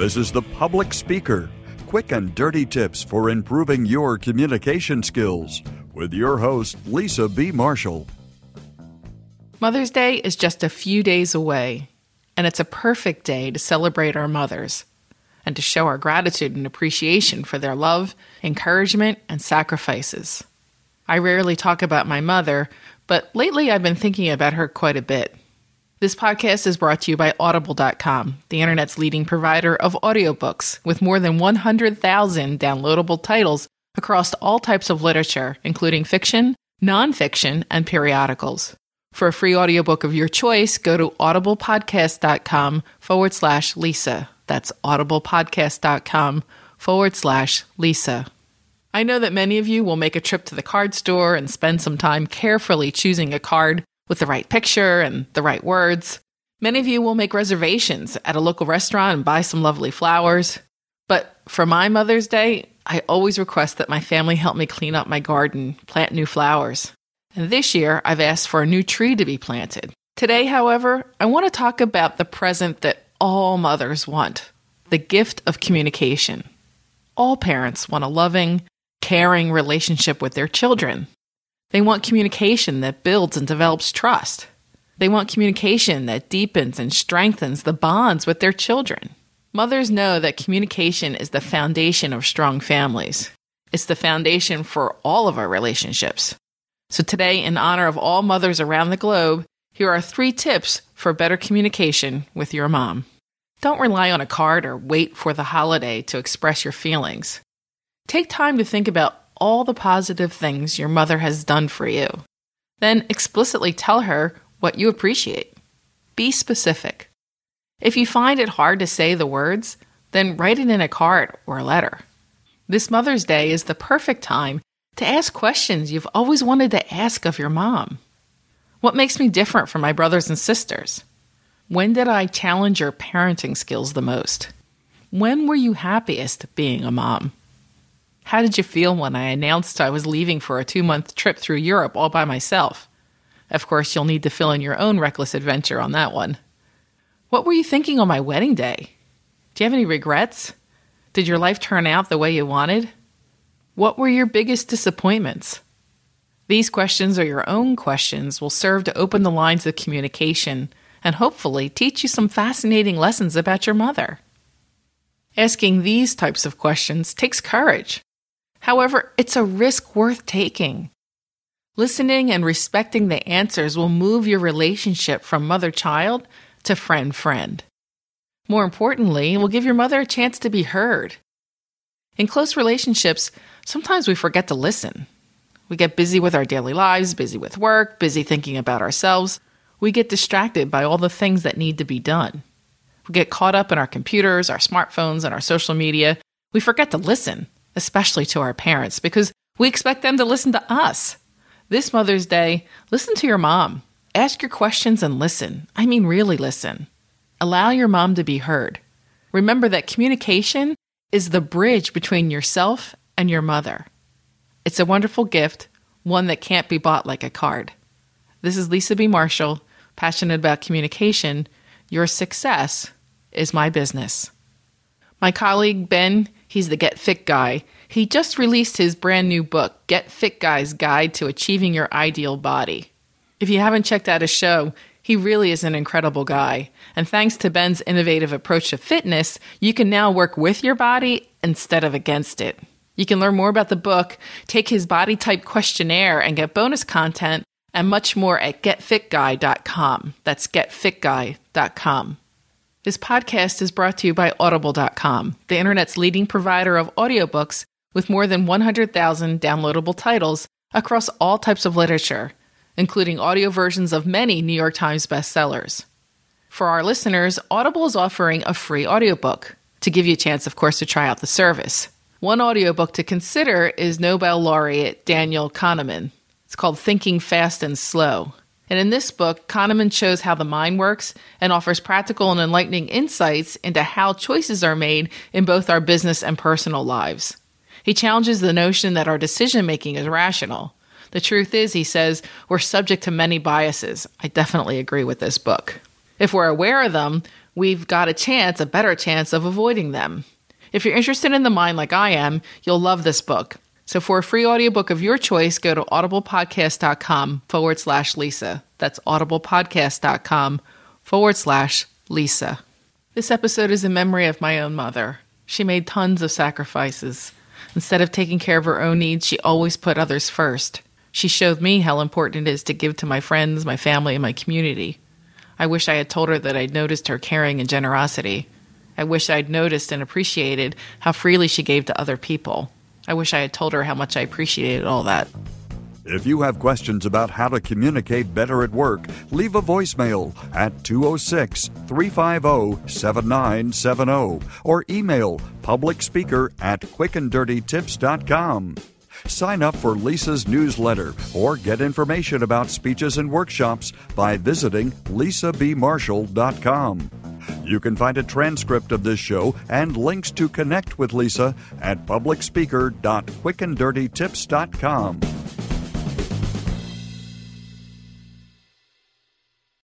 This is The Public Speaker quick and dirty tips for improving your communication skills with your host, Lisa B. Marshall. Mother's Day is just a few days away, and it's a perfect day to celebrate our mothers and to show our gratitude and appreciation for their love, encouragement, and sacrifices. I rarely talk about my mother, but lately I've been thinking about her quite a bit. This podcast is brought to you by Audible.com, the internet's leading provider of audiobooks, with more than 100,000 downloadable titles across all types of literature, including fiction, nonfiction, and periodicals. For a free audiobook of your choice, go to audiblepodcast.com forward slash Lisa. That's audiblepodcast.com forward slash Lisa. I know that many of you will make a trip to the card store and spend some time carefully choosing a card with the right picture and the right words. Many of you will make reservations at a local restaurant and buy some lovely flowers. But for my Mother's Day, I always request that my family help me clean up my garden, plant new flowers. And this year, I've asked for a new tree to be planted. Today, however, I want to talk about the present that all mothers want the gift of communication. All parents want a loving, caring relationship with their children. They want communication that builds and develops trust. They want communication that deepens and strengthens the bonds with their children. Mothers know that communication is the foundation of strong families. It's the foundation for all of our relationships. So, today, in honor of all mothers around the globe, here are three tips for better communication with your mom. Don't rely on a card or wait for the holiday to express your feelings. Take time to think about all the positive things your mother has done for you. Then explicitly tell her what you appreciate. Be specific. If you find it hard to say the words, then write it in a card or a letter. This Mother's Day is the perfect time to ask questions you've always wanted to ask of your mom. What makes me different from my brothers and sisters? When did I challenge your parenting skills the most? When were you happiest being a mom? How did you feel when I announced I was leaving for a two month trip through Europe all by myself? Of course, you'll need to fill in your own reckless adventure on that one. What were you thinking on my wedding day? Do you have any regrets? Did your life turn out the way you wanted? What were your biggest disappointments? These questions or your own questions will serve to open the lines of communication and hopefully teach you some fascinating lessons about your mother. Asking these types of questions takes courage. However, it's a risk worth taking. Listening and respecting the answers will move your relationship from mother child to friend friend. More importantly, it will give your mother a chance to be heard. In close relationships, sometimes we forget to listen. We get busy with our daily lives, busy with work, busy thinking about ourselves. We get distracted by all the things that need to be done. We get caught up in our computers, our smartphones, and our social media. We forget to listen especially to our parents, because we expect them to listen to us. This Mother's Day, listen to your mom. Ask your questions and listen. I mean, really listen. Allow your mom to be heard. Remember that communication is the bridge between yourself and your mother. It's a wonderful gift, one that can't be bought like a card. This is Lisa B. Marshall, passionate about communication. Your success is my business. My colleague Ben He's the Get Fit guy. He just released his brand new book, Get Fit Guy's Guide to Achieving Your Ideal Body. If you haven't checked out his show, he really is an incredible guy. And thanks to Ben's innovative approach to fitness, you can now work with your body instead of against it. You can learn more about the book, take his body type questionnaire, and get bonus content and much more at getfitguy.com. That's getfitguy.com. This podcast is brought to you by Audible.com, the internet's leading provider of audiobooks with more than 100,000 downloadable titles across all types of literature, including audio versions of many New York Times bestsellers. For our listeners, Audible is offering a free audiobook to give you a chance, of course, to try out the service. One audiobook to consider is Nobel laureate Daniel Kahneman. It's called Thinking Fast and Slow and in this book, Kahneman shows how the mind works and offers practical and enlightening insights into how choices are made in both our business and personal lives. He challenges the notion that our decision making is rational. The truth is, he says, we're subject to many biases. I definitely agree with this book. If we're aware of them, we've got a chance, a better chance of avoiding them. If you're interested in the mind like I am, you'll love this book. So for a free audiobook of your choice, go to audiblepodcast.com forward slash Lisa. That's audiblepodcast.com forward slash Lisa. This episode is in memory of my own mother. She made tons of sacrifices. Instead of taking care of her own needs, she always put others first. She showed me how important it is to give to my friends, my family, and my community. I wish I had told her that I'd noticed her caring and generosity. I wish I'd noticed and appreciated how freely she gave to other people. I wish I had told her how much I appreciated all that. If you have questions about how to communicate better at work, leave a voicemail at 206 350 7970 or email publicspeaker at quickanddirtytips.com. Sign up for Lisa's newsletter or get information about speeches and workshops by visiting lisabmarshall.com. You can find a transcript of this show and links to connect with Lisa at publicspeaker.quickanddirtytips.com.